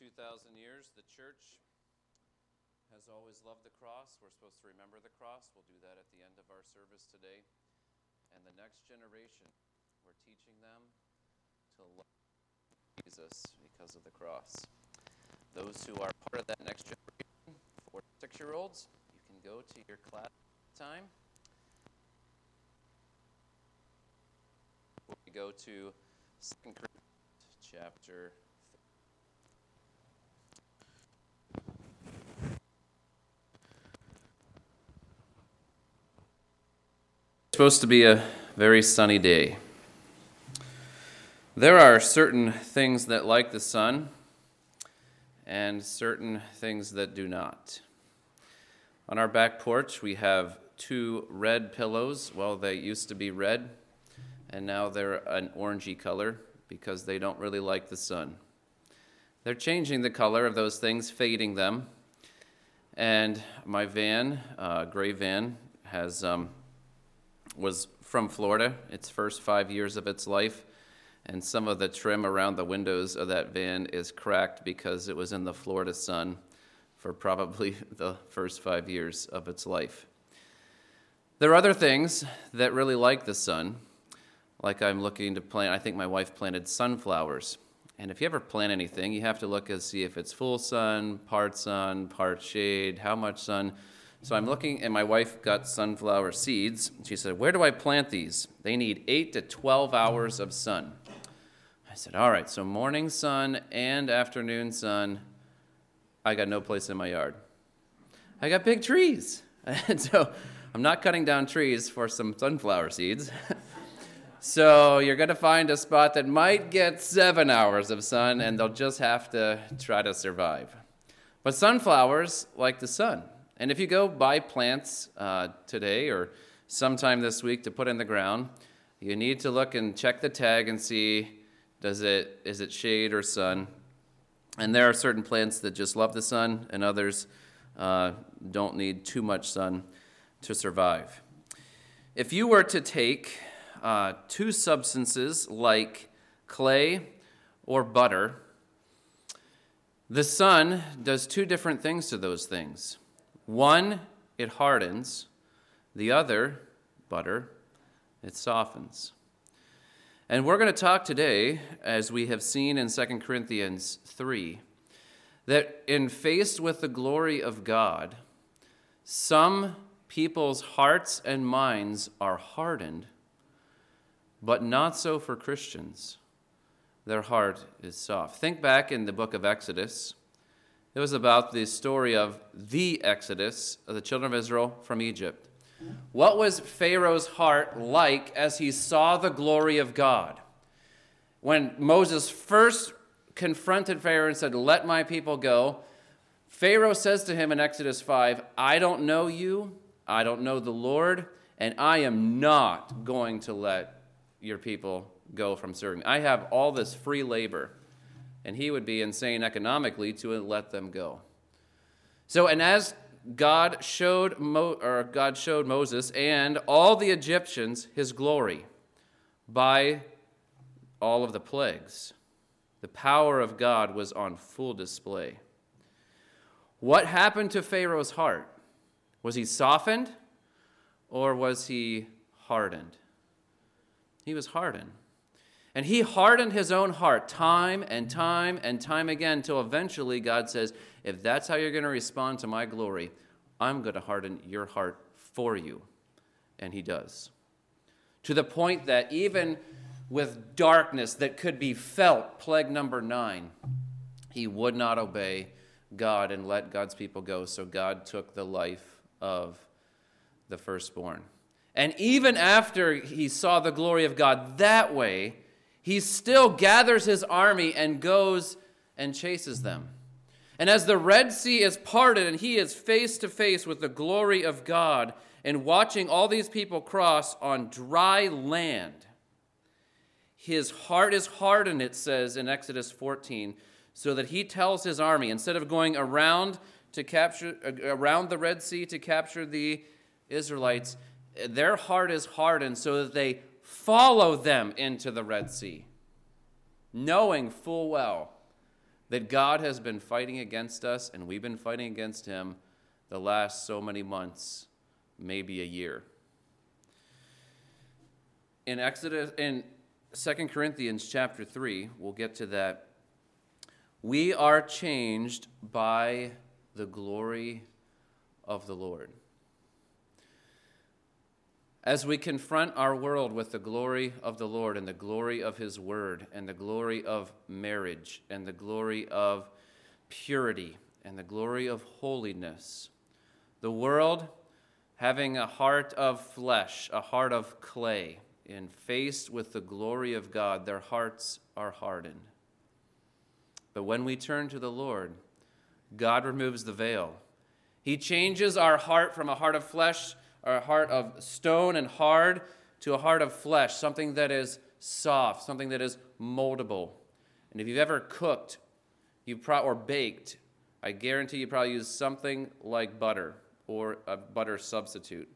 2,000 years, the church has always loved the cross. We're supposed to remember the cross. We'll do that at the end of our service today. And the next generation, we're teaching them to love Jesus because of the cross. Those who are part of that next generation, four six year olds, you can go to your class time. We go to 2 Corinthians chapter supposed to be a very sunny day. There are certain things that like the sun and certain things that do not. On our back porch, we have two red pillows. Well, they used to be red, and now they're an orangey color because they don't really like the sun. They're changing the color of those things, fading them. And my van, uh, gray van, has um, was from Florida, its first five years of its life, and some of the trim around the windows of that van is cracked because it was in the Florida sun for probably the first five years of its life. There are other things that really like the sun, like I'm looking to plant, I think my wife planted sunflowers. And if you ever plant anything, you have to look and see if it's full sun, part sun, part shade, how much sun. So I'm looking, and my wife got sunflower seeds. She said, Where do I plant these? They need 8 to 12 hours of sun. I said, All right, so morning sun and afternoon sun. I got no place in my yard. I got big trees. And so I'm not cutting down trees for some sunflower seeds. so you're going to find a spot that might get seven hours of sun, and they'll just have to try to survive. But sunflowers like the sun. And if you go buy plants uh, today or sometime this week to put in the ground, you need to look and check the tag and see does it is it shade or sun. And there are certain plants that just love the sun, and others uh, don't need too much sun to survive. If you were to take uh, two substances like clay or butter, the sun does two different things to those things. One, it hardens, the other, butter, it softens. And we're going to talk today, as we have seen in 2 Corinthians 3, that in faced with the glory of God, some people's hearts and minds are hardened, but not so for Christians. Their heart is soft. Think back in the book of Exodus it was about the story of the Exodus of the children of Israel from Egypt. What was Pharaoh's heart like as he saw the glory of God? When Moses first confronted Pharaoh and said, Let my people go, Pharaoh says to him in Exodus 5, I don't know you, I don't know the Lord, and I am not going to let your people go from serving. I have all this free labor and he would be insane economically to let them go. So, and as God showed, Mo, or God showed Moses and all the Egyptians his glory by all of the plagues, the power of God was on full display. What happened to Pharaoh's heart? Was he softened or was he hardened? He was hardened. And he hardened his own heart time and time and time again until eventually God says, If that's how you're going to respond to my glory, I'm going to harden your heart for you. And he does. To the point that even with darkness that could be felt, plague number nine, he would not obey God and let God's people go. So God took the life of the firstborn. And even after he saw the glory of God that way, he still gathers his army and goes and chases them. And as the Red Sea is parted and he is face to face with the glory of God and watching all these people cross on dry land, his heart is hardened, it says in Exodus 14, so that he tells his army, instead of going around to capture uh, around the Red Sea to capture the Israelites, their heart is hardened so that they follow them into the Red Sea, knowing full well that God has been fighting against us and we've been fighting against him the last so many months, maybe a year. In Exodus in 2 Corinthians chapter 3, we'll get to that. We are changed by the glory of the Lord. As we confront our world with the glory of the Lord and the glory of His Word and the glory of marriage and the glory of purity and the glory of holiness, the world having a heart of flesh, a heart of clay, and faced with the glory of God, their hearts are hardened. But when we turn to the Lord, God removes the veil. He changes our heart from a heart of flesh a heart of stone and hard to a heart of flesh, something that is soft, something that is moldable. And if you've ever cooked you pro- or baked, I guarantee you probably use something like butter or a butter substitute.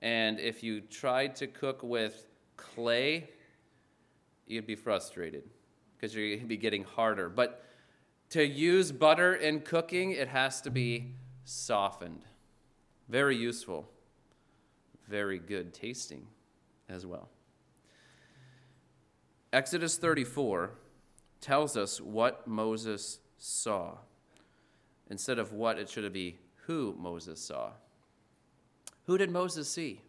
And if you tried to cook with clay, you'd be frustrated because you'd be getting harder. But to use butter in cooking, it has to be softened. Very useful very good tasting as well. Exodus 34 tells us what Moses saw. Instead of what, it should be who Moses saw. Who did Moses see?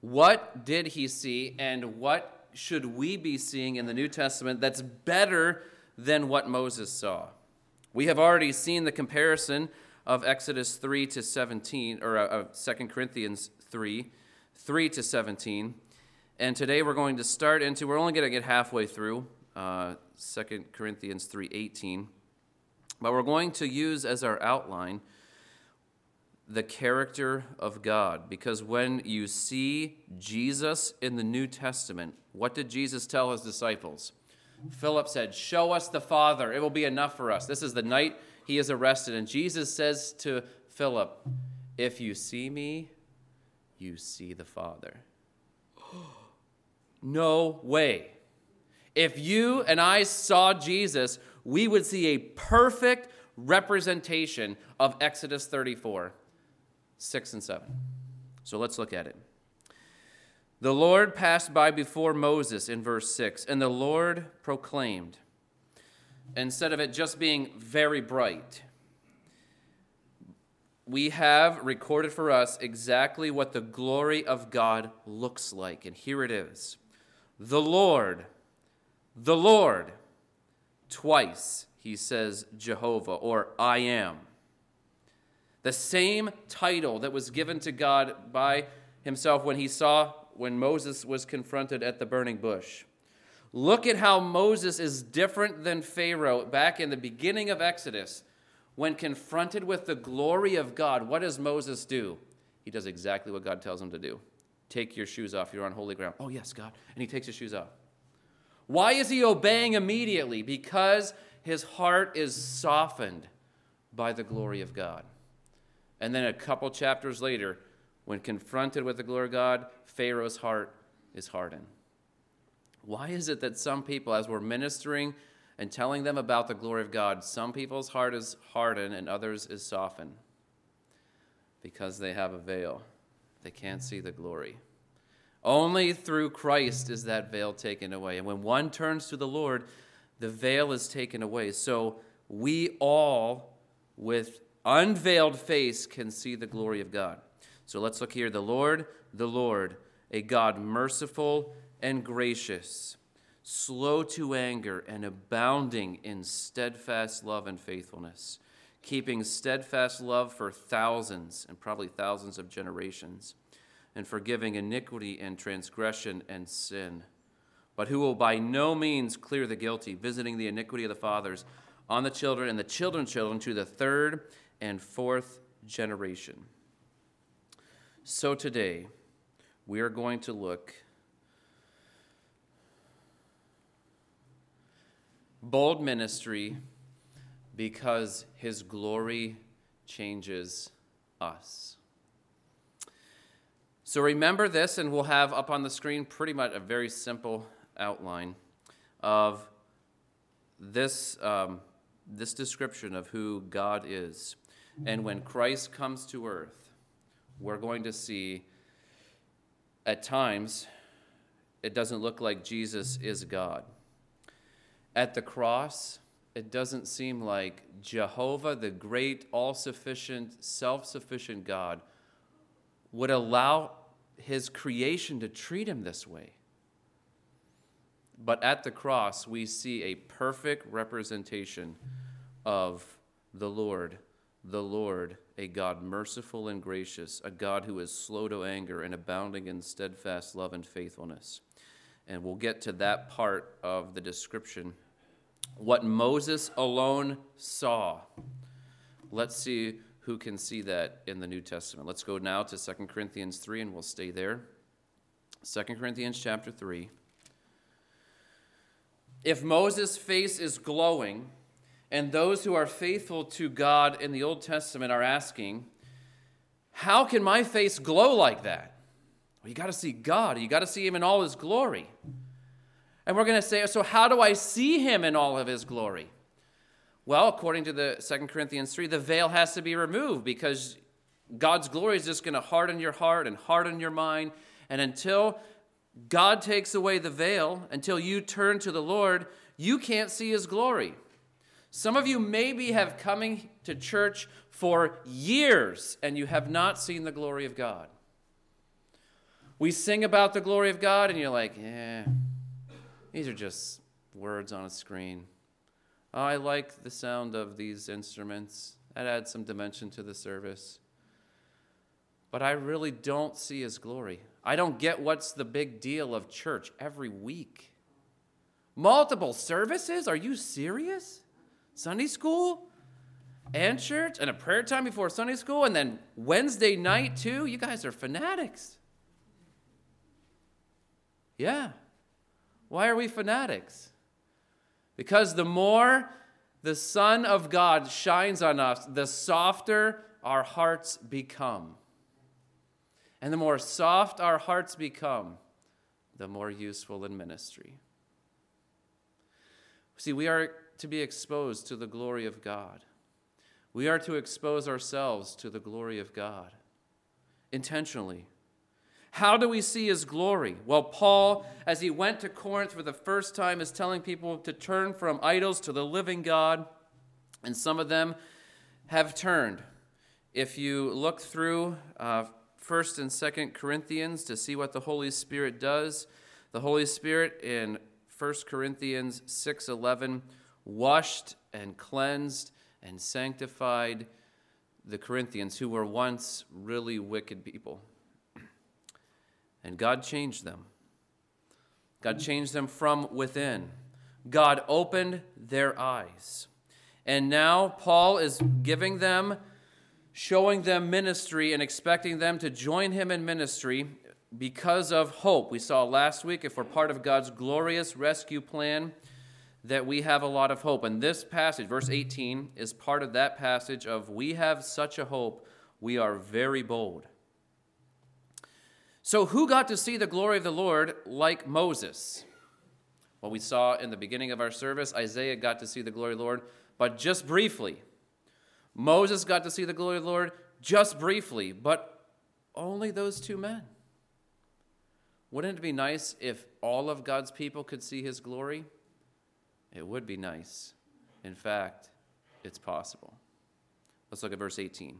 What did he see, and what should we be seeing in the New Testament that's better than what Moses saw? We have already seen the comparison of Exodus 3 to 17, or uh, of 2 Corinthians 3, 3 to 17. And today we're going to start into, we're only going to get halfway through uh, 2 Corinthians 3 18. But we're going to use as our outline the character of God. Because when you see Jesus in the New Testament, what did Jesus tell his disciples? Philip said, Show us the Father. It will be enough for us. This is the night he is arrested. And Jesus says to Philip, If you see me, you see the Father. no way. If you and I saw Jesus, we would see a perfect representation of Exodus 34, 6 and 7. So let's look at it. The Lord passed by before Moses in verse 6, and the Lord proclaimed, instead of it just being very bright, we have recorded for us exactly what the glory of God looks like. And here it is The Lord, the Lord. Twice he says Jehovah or I am. The same title that was given to God by himself when he saw when Moses was confronted at the burning bush. Look at how Moses is different than Pharaoh back in the beginning of Exodus when confronted with the glory of God, what does Moses do? He does exactly what God tells him to do. Take your shoes off. You're on holy ground. Oh, yes, God. And he takes his shoes off. Why is he obeying immediately? Because his heart is softened by the glory of God. And then a couple chapters later, when confronted with the glory of God, Pharaoh's heart is hardened. Why is it that some people, as we're ministering and telling them about the glory of God, some people's heart is hardened and others is softened because they have a veil. They can't see the glory. Only through Christ is that veil taken away. And when one turns to the Lord, the veil is taken away. So we all, with unveiled face, can see the glory of God. So let's look here. The Lord, the Lord, a God merciful and gracious slow to anger, and abounding in steadfast love and faithfulness, keeping steadfast love for thousands and probably thousands of generations, and forgiving iniquity and transgression and sin, but who will by no means clear the guilty, visiting the iniquity of the fathers on the children and the children's children to the third and fourth generation. So today, we are going to look Bold ministry because his glory changes us. So remember this, and we'll have up on the screen pretty much a very simple outline of this um, this description of who God is. And when Christ comes to earth, we're going to see at times it doesn't look like Jesus is God. At the cross, it doesn't seem like Jehovah, the great, all sufficient, self sufficient God, would allow his creation to treat him this way. But at the cross, we see a perfect representation of the Lord, the Lord, a God merciful and gracious, a God who is slow to anger and abounding in steadfast love and faithfulness. And we'll get to that part of the description. What Moses alone saw. Let's see who can see that in the New Testament. Let's go now to 2 Corinthians 3 and we'll stay there. 2 Corinthians chapter 3. If Moses' face is glowing, and those who are faithful to God in the Old Testament are asking, How can my face glow like that? Well, you got to see God. You got to see Him in all His glory. And we're going to say, So, how do I see Him in all of His glory? Well, according to the 2 Corinthians 3, the veil has to be removed because God's glory is just going to harden your heart and harden your mind. And until God takes away the veil, until you turn to the Lord, you can't see His glory. Some of you maybe have coming to church for years and you have not seen the glory of God. We sing about the glory of God and you're like, yeah, these are just words on a screen. Oh, I like the sound of these instruments. That adds some dimension to the service. But I really don't see his glory. I don't get what's the big deal of church every week. Multiple services? Are you serious? Sunday school and church and a prayer time before Sunday school and then Wednesday night too. You guys are fanatics. Yeah. Why are we fanatics? Because the more the Son of God shines on us, the softer our hearts become. And the more soft our hearts become, the more useful in ministry. See, we are to be exposed to the glory of God. We are to expose ourselves to the glory of God intentionally. How do we see his glory? Well, Paul, as he went to Corinth for the first time, is telling people to turn from idols to the living God, and some of them have turned. If you look through uh, 1st and 2nd Corinthians to see what the Holy Spirit does, the Holy Spirit in 1 Corinthians 6:11 washed and cleansed and sanctified the Corinthians, who were once really wicked people. And God changed them. God changed them from within. God opened their eyes. And now Paul is giving them, showing them ministry, and expecting them to join him in ministry because of hope. We saw last week if we're part of God's glorious rescue plan, that we have a lot of hope. And this passage, verse 18, is part of that passage of we have such a hope, we are very bold. So, who got to see the glory of the Lord like Moses? Well, we saw in the beginning of our service, Isaiah got to see the glory of the Lord, but just briefly. Moses got to see the glory of the Lord just briefly, but only those two men. Wouldn't it be nice if all of God's people could see his glory? It would be nice. In fact, it's possible. Let's look at verse 18.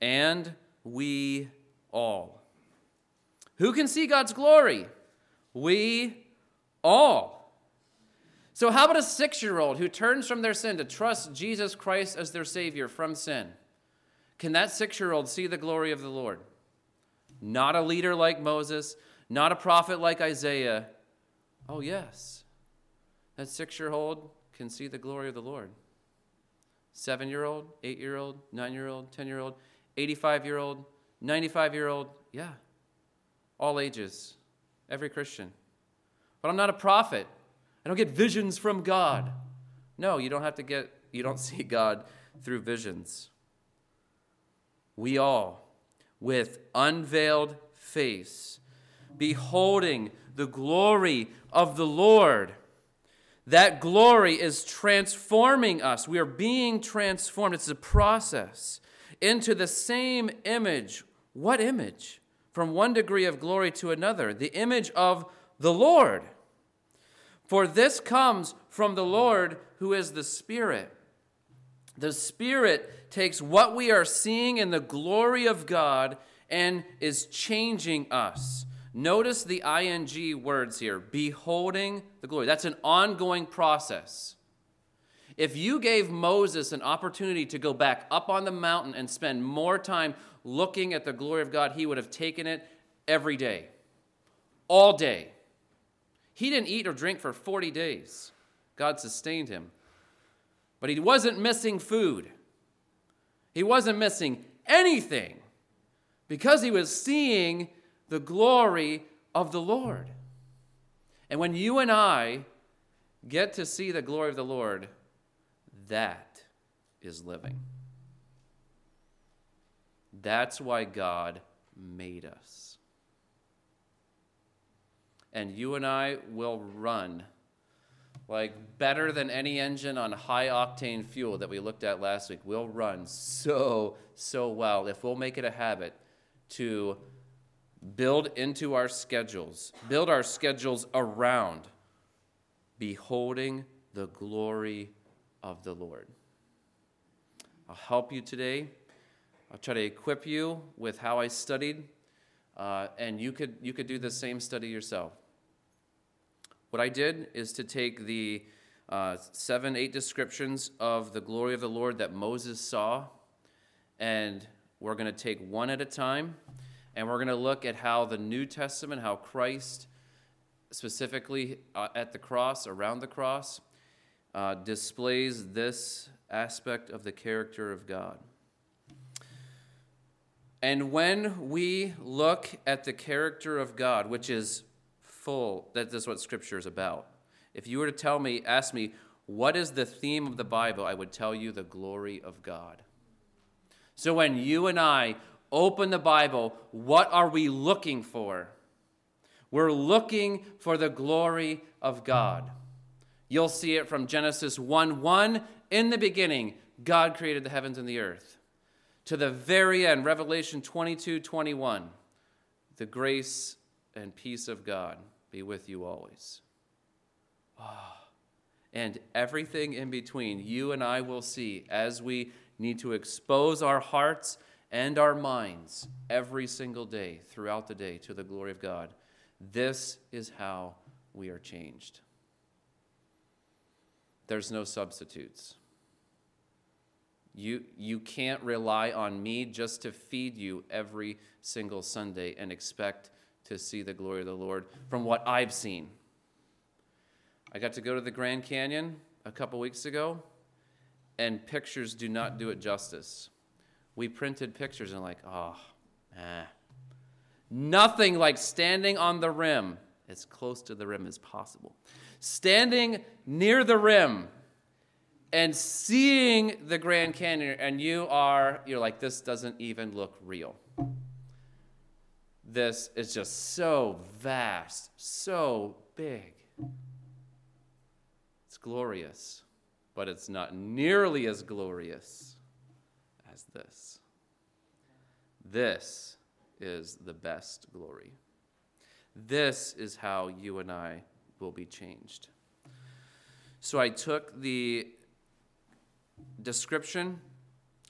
And we all. Who can see God's glory? We all. So, how about a six year old who turns from their sin to trust Jesus Christ as their Savior from sin? Can that six year old see the glory of the Lord? Not a leader like Moses, not a prophet like Isaiah. Oh, yes. That six year old can see the glory of the Lord. Seven year old, eight year old, nine year old, 10 year old, 85 year old, 95 year old. Yeah. All ages. Every Christian. But I'm not a prophet. I don't get visions from God. No, you don't have to get, you don't see God through visions. We all, with unveiled face, beholding the glory of the Lord, That glory is transforming us. We are being transformed. It's a process into the same image. What image? From one degree of glory to another. The image of the Lord. For this comes from the Lord who is the Spirit. The Spirit takes what we are seeing in the glory of God and is changing us. Notice the ing words here beholding the glory. That's an ongoing process. If you gave Moses an opportunity to go back up on the mountain and spend more time looking at the glory of God, he would have taken it every day, all day. He didn't eat or drink for 40 days. God sustained him. But he wasn't missing food, he wasn't missing anything because he was seeing the glory of the Lord. And when you and I get to see the glory of the Lord, that is living. That's why God made us and you and I will run like better than any engine on high octane fuel that we looked at last week. We'll run so, so well if we'll make it a habit to build into our schedules, build our schedules around beholding the glory of the Lord. I'll help you today. I'll try to equip you with how I studied, uh, and you could, you could do the same study yourself. What I did is to take the uh, seven, eight descriptions of the glory of the Lord that Moses saw, and we're going to take one at a time, and we're going to look at how the New Testament, how Christ, specifically uh, at the cross, around the cross, uh, displays this aspect of the character of God. And when we look at the character of God, which is full, that is what Scripture is about. If you were to tell me, ask me, what is the theme of the Bible, I would tell you the glory of God. So when you and I open the Bible, what are we looking for? We're looking for the glory of God. You'll see it from Genesis 1 1. In the beginning, God created the heavens and the earth. To the very end, Revelation 22 21, the grace and peace of God be with you always. Oh. And everything in between, you and I will see as we need to expose our hearts and our minds every single day throughout the day to the glory of God. This is how we are changed. There's no substitutes. You, you can't rely on me just to feed you every single Sunday and expect to see the glory of the Lord from what I've seen. I got to go to the Grand Canyon a couple weeks ago, and pictures do not do it justice. We printed pictures and, like, oh, eh. Nothing like standing on the rim, as close to the rim as possible. Standing near the rim and seeing the Grand Canyon, and you are, you're like, this doesn't even look real this is just so vast, so big. It's glorious, but it's not nearly as glorious as this. This is the best glory. This is how you and I will be changed. So I took the description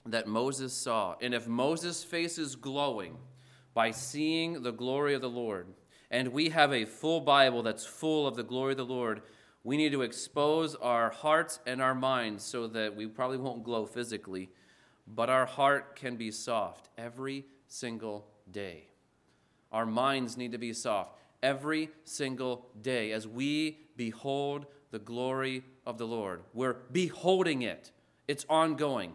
that Moses saw, and if Moses' face is glowing, by seeing the glory of the Lord. And we have a full Bible that's full of the glory of the Lord. We need to expose our hearts and our minds so that we probably won't glow physically, but our heart can be soft every single day. Our minds need to be soft every single day as we behold the glory of the Lord. We're beholding it, it's ongoing.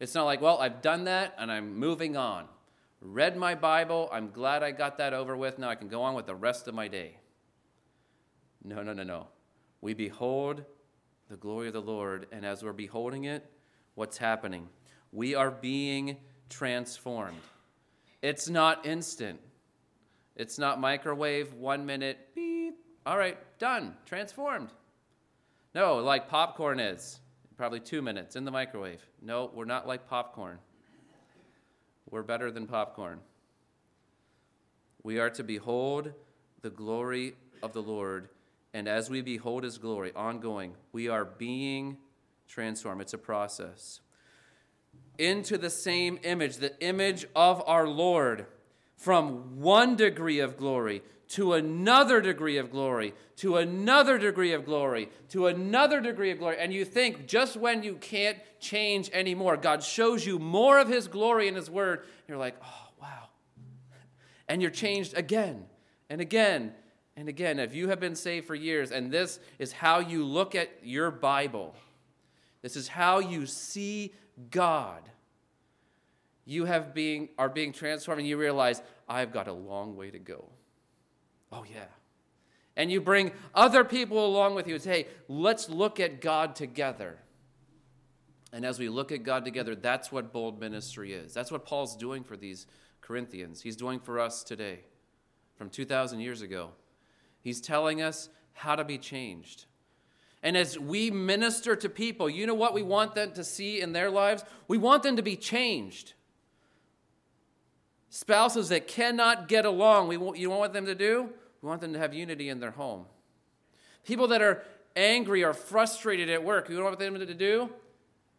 It's not like, well, I've done that and I'm moving on read my Bible. I'm glad I got that over with. Now I can go on with the rest of my day. No, no, no, no. We behold the glory of the Lord, and as we're beholding it, what's happening? We are being transformed. It's not instant. It's not microwave, one minute, beep. All right, done, transformed. No, like popcorn is. Probably two minutes in the microwave. No, we're not like popcorn. We're better than popcorn. We are to behold the glory of the Lord, and as we behold his glory, ongoing, we are being transformed. It's a process. Into the same image, the image of our Lord, from one degree of glory to another degree of glory, to another degree of glory, to another degree of glory. And you think just when you can't change anymore, God shows you more of His glory in His Word. You're like, oh, wow. And you're changed again and again and again. If you have been saved for years and this is how you look at your Bible, this is how you see God. You have being, are being transformed and you realize, I've got a long way to go. Oh, yeah. And you bring other people along with you and say, hey, let's look at God together. And as we look at God together, that's what bold ministry is. That's what Paul's doing for these Corinthians. He's doing for us today from 2,000 years ago. He's telling us how to be changed. And as we minister to people, you know what we want them to see in their lives? We want them to be changed. Spouses that cannot get along, we want, you want them to do? We want them to have unity in their home. People that are angry or frustrated at work, you know what them to do?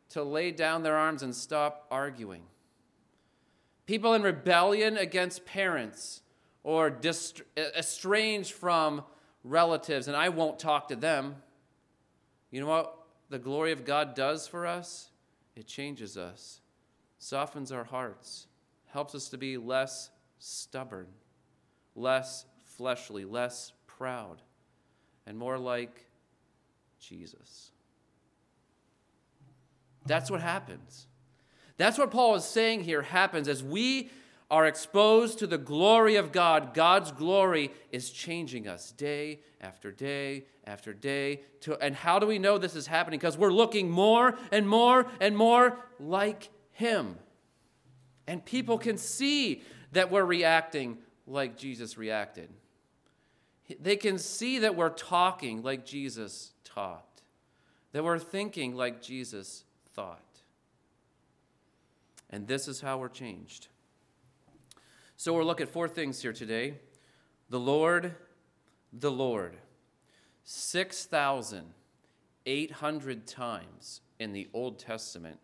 To lay down their arms and stop arguing. People in rebellion against parents or dist- estranged from relatives, and I won't talk to them. You know what the glory of God does for us? It changes us, softens our hearts, helps us to be less stubborn, less fleshly, less proud, and more like Jesus. That's what happens. That's what Paul is saying here happens as we are exposed to the glory of God. God's glory is changing us day after day after day. To, and how do we know this is happening? Because we're looking more and more and more like Him. And people can see that we're reacting like Jesus reacted. They can see that we're talking like Jesus taught, that we're thinking like Jesus thought. And this is how we're changed. So we'll look at four things here today the Lord, the Lord. 6,800 times in the Old Testament,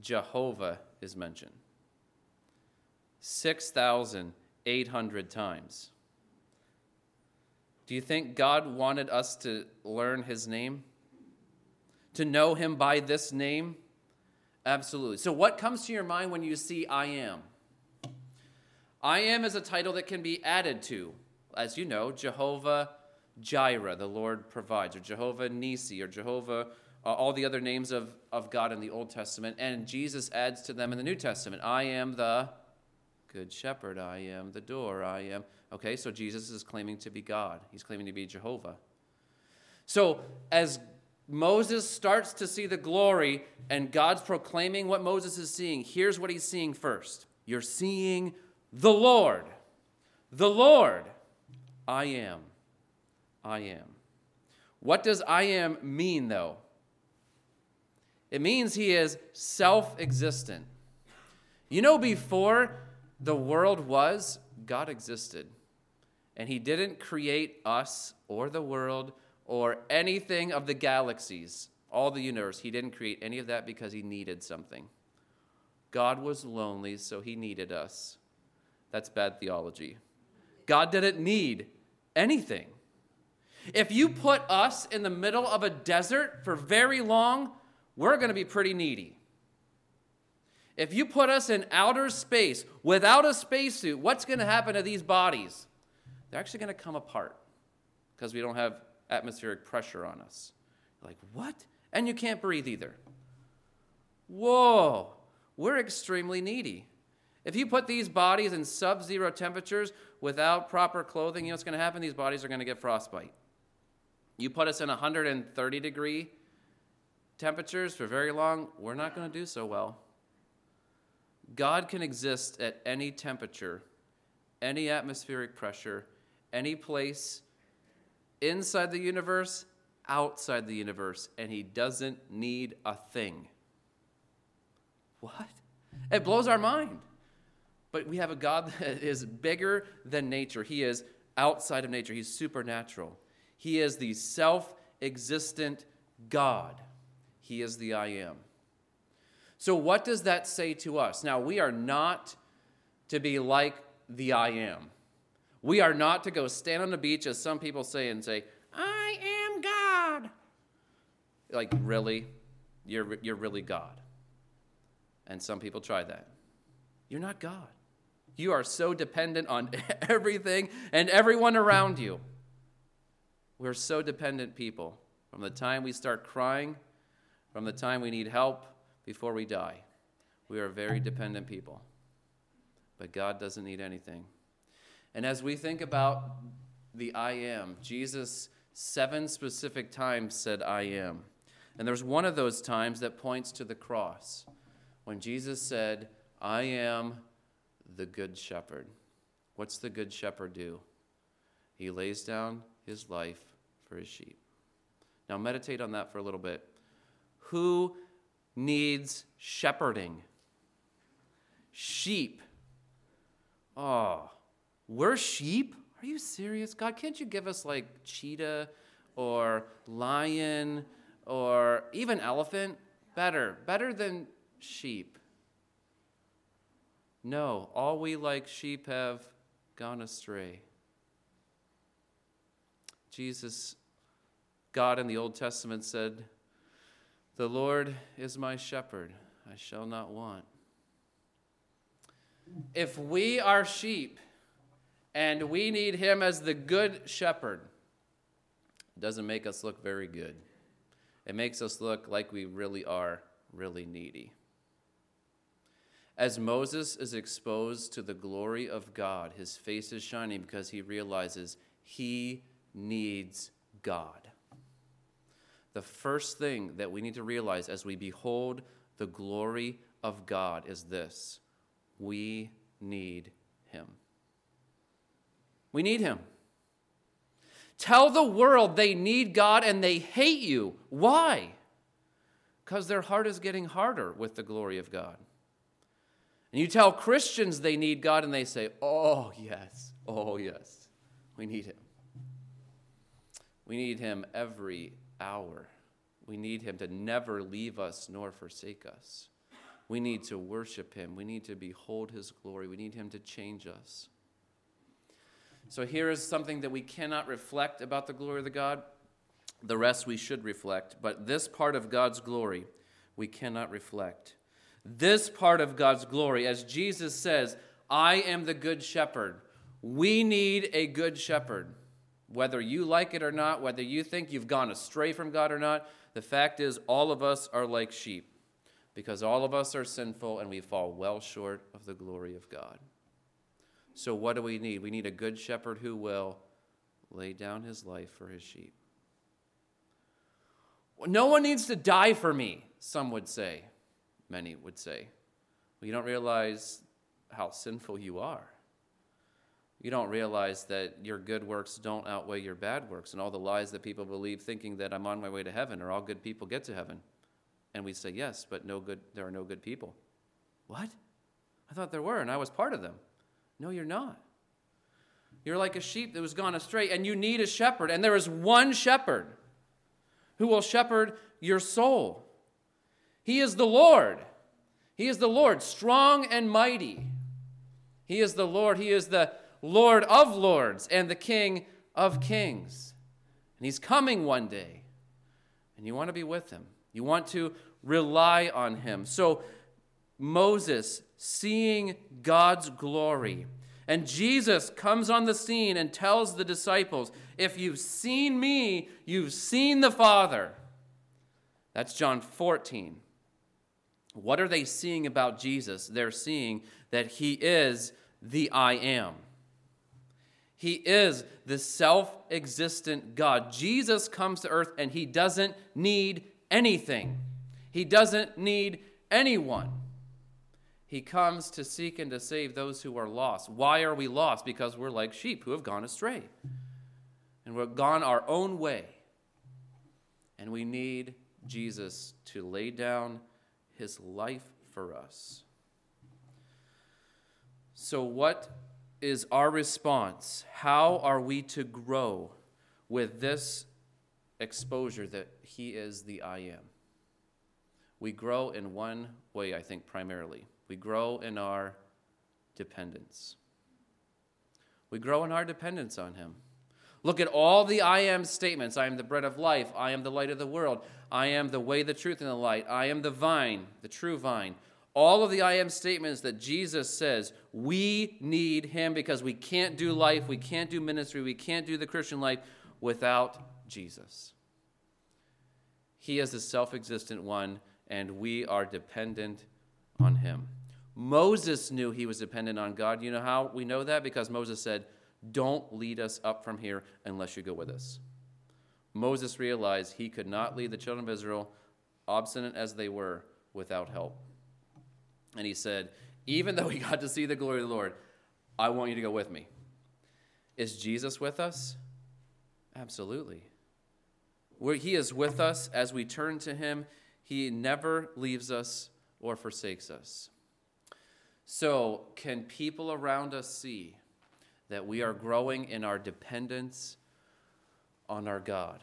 Jehovah is mentioned. 6,800 times. Do you think God wanted us to learn his name? To know him by this name? Absolutely. So, what comes to your mind when you see I am? I am is a title that can be added to, as you know, Jehovah Jireh, the Lord provides, or Jehovah Nisi, or Jehovah, uh, all the other names of, of God in the Old Testament. And Jesus adds to them in the New Testament I am the good shepherd, I am the door, I am. Okay, so Jesus is claiming to be God, he's claiming to be Jehovah. So as Moses starts to see the glory and God's proclaiming what Moses is seeing, here's what he's seeing first You're seeing the Lord. The Lord. I am. I am. What does I am mean, though? It means he is self existent. You know, before the world was, God existed. And he didn't create us or the world or anything of the galaxies, all the universe. He didn't create any of that because he needed something. God was lonely, so he needed us. That's bad theology. God didn't need anything. If you put us in the middle of a desert for very long, we're going to be pretty needy. If you put us in outer space without a spacesuit, what's going to happen to these bodies? They're actually going to come apart because we don't have atmospheric pressure on us. like, what? And you can't breathe either. Whoa, we're extremely needy. If you put these bodies in sub zero temperatures without proper clothing, you know what's going to happen? These bodies are going to get frostbite. You put us in 130 degree temperatures for very long, we're not going to do so well. God can exist at any temperature, any atmospheric pressure, any place inside the universe, outside the universe, and he doesn't need a thing. What? It blows our mind. But we have a God that is bigger than nature. He is outside of nature, He's supernatural. He is the self existent God. He is the I am. So, what does that say to us? Now, we are not to be like the I am. We are not to go stand on the beach, as some people say, and say, I am God. Like, really? You're, you're really God. And some people try that. You're not God. You are so dependent on everything and everyone around you. We're so dependent people. From the time we start crying, from the time we need help, before we die, we are very dependent people. But God doesn't need anything. And as we think about the I am, Jesus seven specific times said, I am. And there's one of those times that points to the cross when Jesus said, I am the good shepherd. What's the good shepherd do? He lays down his life for his sheep. Now, meditate on that for a little bit. Who needs shepherding? Sheep. Oh, we're sheep? Are you serious? God, can't you give us like cheetah or lion or even elephant? Better, better than sheep. No, all we like sheep have gone astray. Jesus, God in the Old Testament said, The Lord is my shepherd, I shall not want. If we are sheep and we need him as the good shepherd, it doesn't make us look very good. It makes us look like we really are really needy. As Moses is exposed to the glory of God, his face is shining because he realizes he needs God. The first thing that we need to realize as we behold the glory of God is this we need him. We need him. Tell the world they need God and they hate you. Why? Because their heart is getting harder with the glory of God. And you tell Christians they need God, and they say, Oh, yes, oh, yes, we need Him. We need Him every hour. We need Him to never leave us nor forsake us. We need to worship Him. We need to behold His glory. We need Him to change us. So here is something that we cannot reflect about the glory of the God. The rest we should reflect, but this part of God's glory we cannot reflect this part of God's glory, as Jesus says, I am the good shepherd. We need a good shepherd. Whether you like it or not, whether you think you've gone astray from God or not, the fact is, all of us are like sheep because all of us are sinful and we fall well short of the glory of God. So, what do we need? We need a good shepherd who will lay down his life for his sheep. No one needs to die for me, some would say many would say. Well, you don't realize how sinful you are. You don't realize that your good works don't outweigh your bad works, and all the lies that people believe, thinking that I'm on my way to heaven, or all good people get to heaven. And we say, yes, but no good, there are no good people. What? I thought there were, and I was part of them. No, you're not. You're like a sheep that was gone astray, and you need a shepherd, and there is one shepherd who will shepherd your soul. He is the Lord. He is the Lord, strong and mighty. He is the Lord. He is the Lord of lords and the King of kings. And He's coming one day. And you want to be with Him, you want to rely on Him. So, Moses, seeing God's glory, and Jesus comes on the scene and tells the disciples, If you've seen me, you've seen the Father. That's John 14. What are they seeing about Jesus? They're seeing that he is the I am. He is the self existent God. Jesus comes to earth and he doesn't need anything, he doesn't need anyone. He comes to seek and to save those who are lost. Why are we lost? Because we're like sheep who have gone astray and we've gone our own way. And we need Jesus to lay down his life for us. So, what is our response? How are we to grow with this exposure that He is the I am? We grow in one way, I think, primarily. We grow in our dependence. We grow in our dependence on Him. Look at all the I am statements I am the bread of life. I am the light of the world. I am the way, the truth, and the light. I am the vine, the true vine all of the I am statements that Jesus says we need him because we can't do life, we can't do ministry, we can't do the Christian life without Jesus. He is the self existent one, and we are dependent on him. Moses knew he was dependent on God. You know how we know that? Because Moses said, Don't lead us up from here unless you go with us. Moses realized he could not lead the children of Israel, obstinate as they were, without help. And he said, Even though he got to see the glory of the Lord, I want you to go with me. Is Jesus with us? Absolutely. Where he is with us as we turn to him, he never leaves us or forsakes us. So, can people around us see that we are growing in our dependence on our God?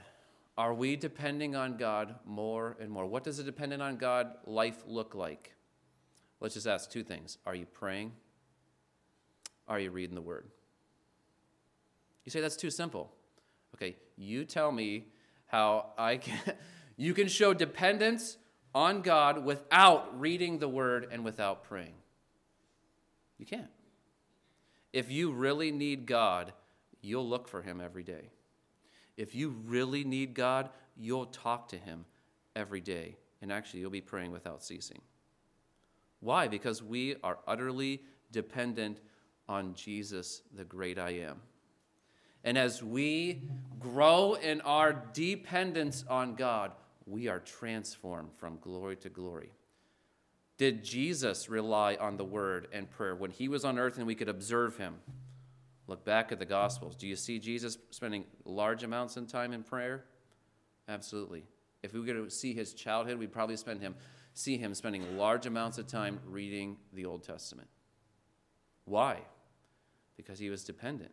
Are we depending on God more and more? What does a dependent on God life look like? Let's just ask two things Are you praying? Are you reading the Word? You say that's too simple. Okay, you tell me how I can. you can show dependence on God without reading the Word and without praying. You can't. If you really need God, you'll look for Him every day. If you really need God, you'll talk to Him every day. And actually, you'll be praying without ceasing. Why? Because we are utterly dependent on Jesus, the great I am. And as we grow in our dependence on God, we are transformed from glory to glory. Did Jesus rely on the word and prayer when he was on earth and we could observe him? Look back at the Gospels. Do you see Jesus spending large amounts of time in prayer? Absolutely. If we were to see his childhood, we'd probably spend him see him spending large amounts of time reading the Old Testament. Why? Because he was dependent.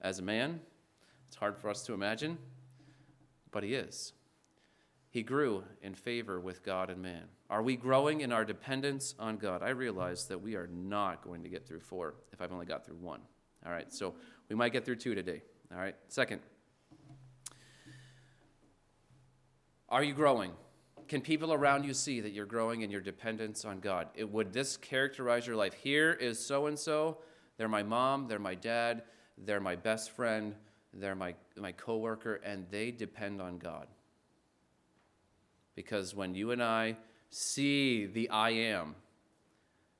As a man, it's hard for us to imagine, but he is. He grew in favor with God and man. Are we growing in our dependence on God? I realize that we are not going to get through four if I've only got through one. All right, so we might get through two today. All right, second. Are you growing? Can people around you see that you're growing in your dependence on God? It, would this characterize your life? Here is so and so. They're my mom, they're my dad, they're my best friend, they're my, my coworker, and they depend on God. Because when you and I see the I am,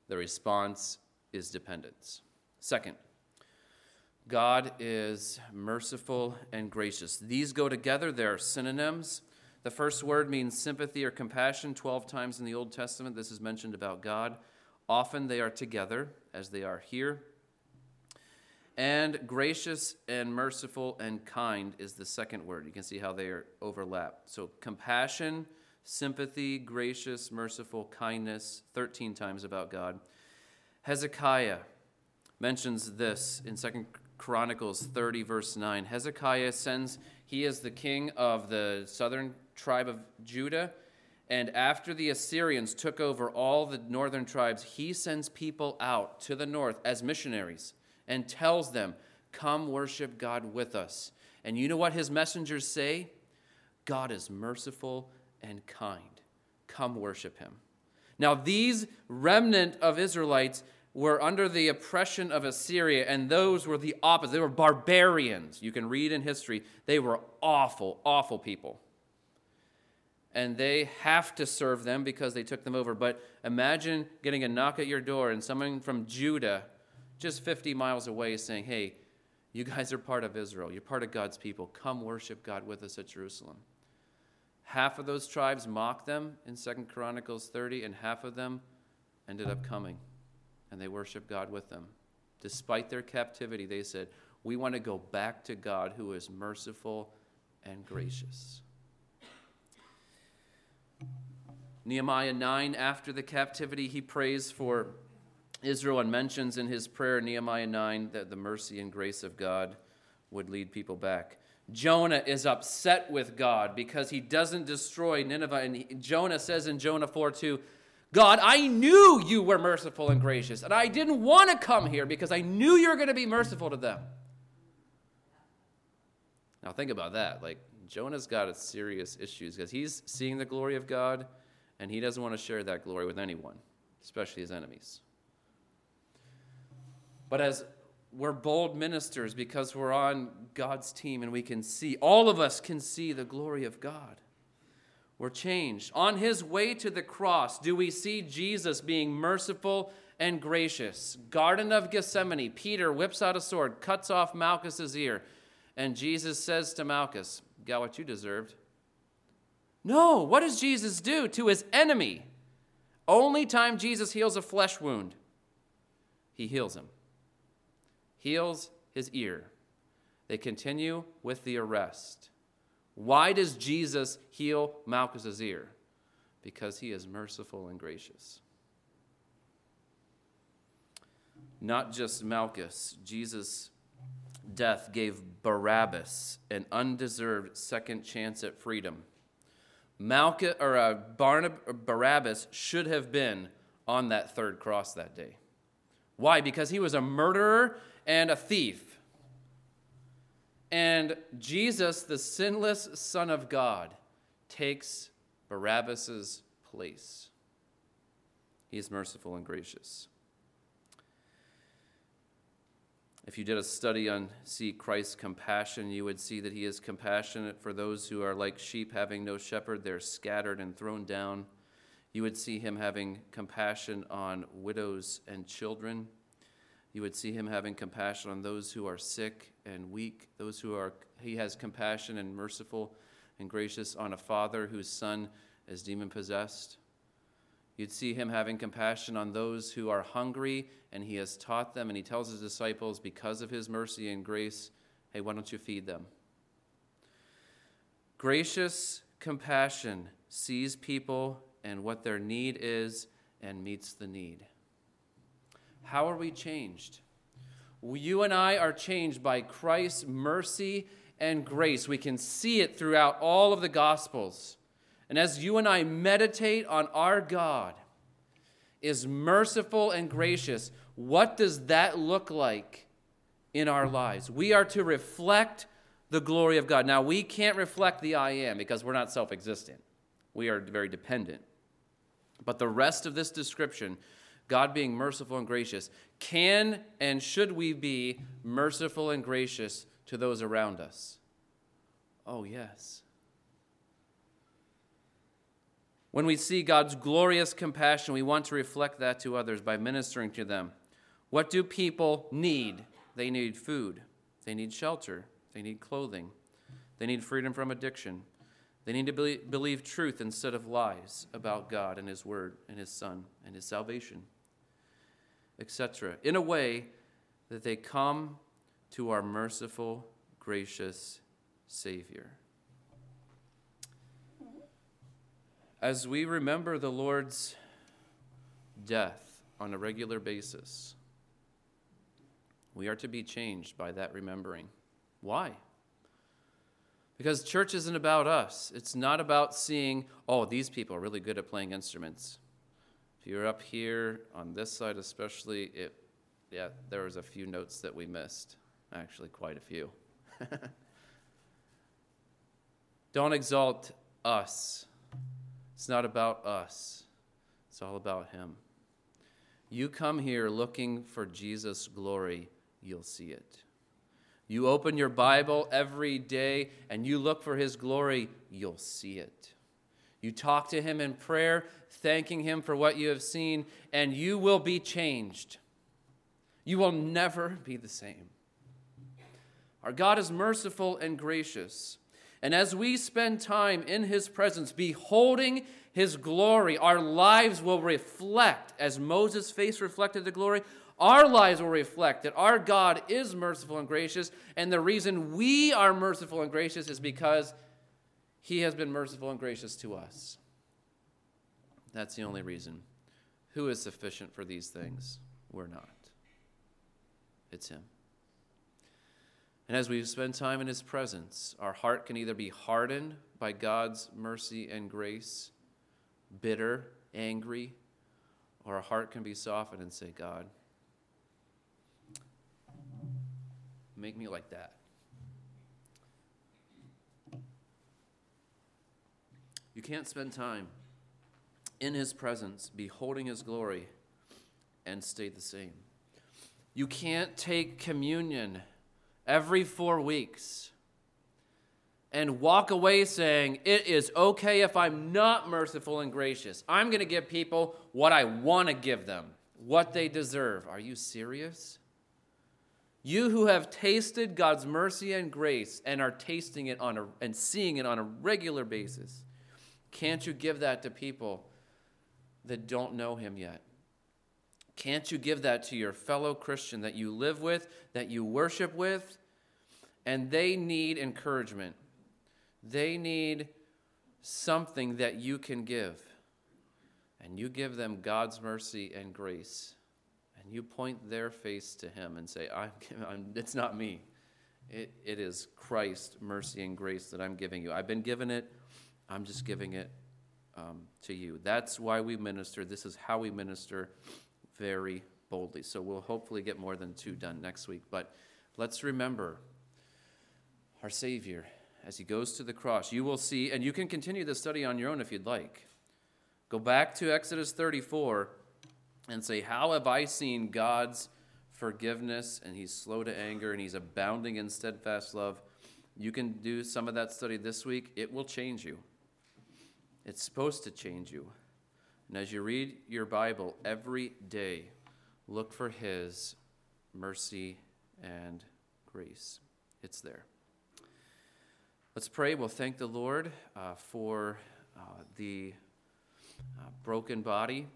the response is dependence. Second, God is merciful and gracious. These go together, they're synonyms. The first word means sympathy or compassion 12 times in the Old Testament. This is mentioned about God. Often they are together, as they are here. And gracious and merciful and kind is the second word. You can see how they are overlap. So compassion, sympathy, gracious, merciful, kindness, 13 times about God. Hezekiah mentions this in Second Chronicles 30, verse 9. Hezekiah sends, he is the king of the southern tribe of Judah. And after the Assyrians took over all the northern tribes, he sends people out to the north as missionaries and tells them, Come worship God with us. And you know what his messengers say? God is merciful and kind. Come worship him. Now, these remnant of Israelites were under the oppression of Assyria, and those were the opposite. They were barbarians. You can read in history. They were awful, awful people and they have to serve them because they took them over. But imagine getting a knock at your door and someone from Judah, just 50 miles away, saying, Hey, you guys are part of Israel. You're part of God's people. Come worship God with us at Jerusalem half of those tribes mocked them in Second Chronicles 30, and half of them ended up coming, and they worshiped God with them. Despite their captivity, they said, We want to go back to God who is merciful and gracious. Nehemiah 9, after the captivity, he prays for Israel and mentions in his prayer, Nehemiah 9, that the mercy and grace of God would lead people back. Jonah is upset with God because he doesn't destroy Nineveh. And Jonah says in Jonah 4 2, God, I knew you were merciful and gracious, and I didn't want to come here because I knew you were going to be merciful to them. Now, think about that. Like, Jonah's got a serious issues because he's seeing the glory of God, and he doesn't want to share that glory with anyone, especially his enemies. But as we're bold ministers because we're on God's team and we can see, all of us can see the glory of God. We're changed. On his way to the cross, do we see Jesus being merciful and gracious? Garden of Gethsemane, Peter whips out a sword, cuts off Malchus's ear, and Jesus says to Malchus, Got what you deserved. No, what does Jesus do to his enemy? Only time Jesus heals a flesh wound, he heals him heals his ear. They continue with the arrest. Why does Jesus heal Malchus's ear? Because he is merciful and gracious. Not just Malchus, Jesus' death gave Barabbas an undeserved second chance at freedom. Malchus or uh, Barnab- Barabbas should have been on that third cross that day. Why? Because he was a murderer and a thief. And Jesus, the sinless Son of God, takes Barabbas's place. He is merciful and gracious. If you did a study on see Christ's compassion, you would see that he is compassionate for those who are like sheep having no shepherd. They're scattered and thrown down. You would see him having compassion on widows and children. You would see him having compassion on those who are sick and weak, those who are, he has compassion and merciful and gracious on a father whose son is demon possessed. You'd see him having compassion on those who are hungry, and he has taught them, and he tells his disciples, because of his mercy and grace, hey, why don't you feed them? Gracious compassion sees people and what their need is and meets the need. How are we changed? You and I are changed by Christ's mercy and grace. We can see it throughout all of the Gospels. And as you and I meditate on our God is merciful and gracious, what does that look like in our lives? We are to reflect the glory of God. Now, we can't reflect the I am because we're not self existent, we are very dependent. But the rest of this description God being merciful and gracious, can and should we be merciful and gracious to those around us? Oh, yes. When we see God's glorious compassion, we want to reflect that to others by ministering to them. What do people need? They need food, they need shelter, they need clothing, they need freedom from addiction. They need to believe truth instead of lies about God and His Word and His Son and His salvation etc., in a way that they come to our merciful, gracious Savior. As we remember the Lord's death on a regular basis, we are to be changed by that remembering. Why? Because church isn't about us. It's not about seeing, oh, these people are really good at playing instruments. If you're up here on this side, especially, it, yeah, there was a few notes that we missed. Actually, quite a few. Don't exalt us. It's not about us, it's all about Him. You come here looking for Jesus' glory, you'll see it. You open your Bible every day and you look for His glory, you'll see it. You talk to Him in prayer, thanking Him for what you have seen, and you will be changed. You will never be the same. Our God is merciful and gracious. And as we spend time in His presence, beholding His glory, our lives will reflect, as Moses' face reflected the glory, our lives will reflect that our God is merciful and gracious. And the reason we are merciful and gracious is because he has been merciful and gracious to us. That's the only reason. Who is sufficient for these things? We're not. It's Him. And as we spend time in His presence, our heart can either be hardened by God's mercy and grace, bitter, angry, or our heart can be softened and say, God, make me like that. You can't spend time in His presence, beholding His glory, and stay the same. You can't take communion every four weeks and walk away saying, It is okay if I'm not merciful and gracious. I'm going to give people what I want to give them, what they deserve. Are you serious? You who have tasted God's mercy and grace and are tasting it on a, and seeing it on a regular basis, can't you give that to people that don't know Him yet? Can't you give that to your fellow Christian that you live with, that you worship with? And they need encouragement. They need something that you can give. And you give them God's mercy and grace. And you point their face to Him and say, I'm, I'm, It's not me. It, it is Christ, mercy and grace that I'm giving you. I've been given it, I'm just giving it um, to you. That's why we minister. This is how we minister very boldly. So we'll hopefully get more than two done next week. But let's remember our Savior as he goes to the cross. You will see, and you can continue the study on your own if you'd like. Go back to Exodus 34 and say, How have I seen God's forgiveness? And he's slow to anger and he's abounding in steadfast love. You can do some of that study this week. It will change you. It's supposed to change you. And as you read your Bible every day, look for His mercy and grace. It's there. Let's pray. We'll thank the Lord uh, for uh, the uh, broken body.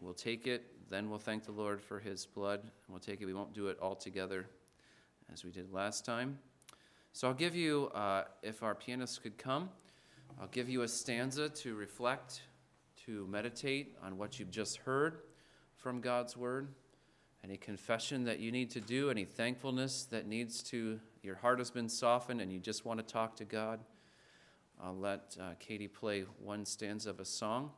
We'll take it, then we'll thank the Lord for His blood. We'll take it. We won't do it all together as we did last time. So I'll give you, uh, if our pianist could come. I'll give you a stanza to reflect, to meditate on what you've just heard from God's Word. Any confession that you need to do, any thankfulness that needs to, your heart has been softened and you just want to talk to God. I'll let uh, Katie play one stanza of a song.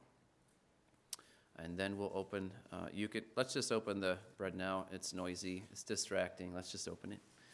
And then we'll open, uh, you could, let's just open the bread now. It's noisy, it's distracting. Let's just open it.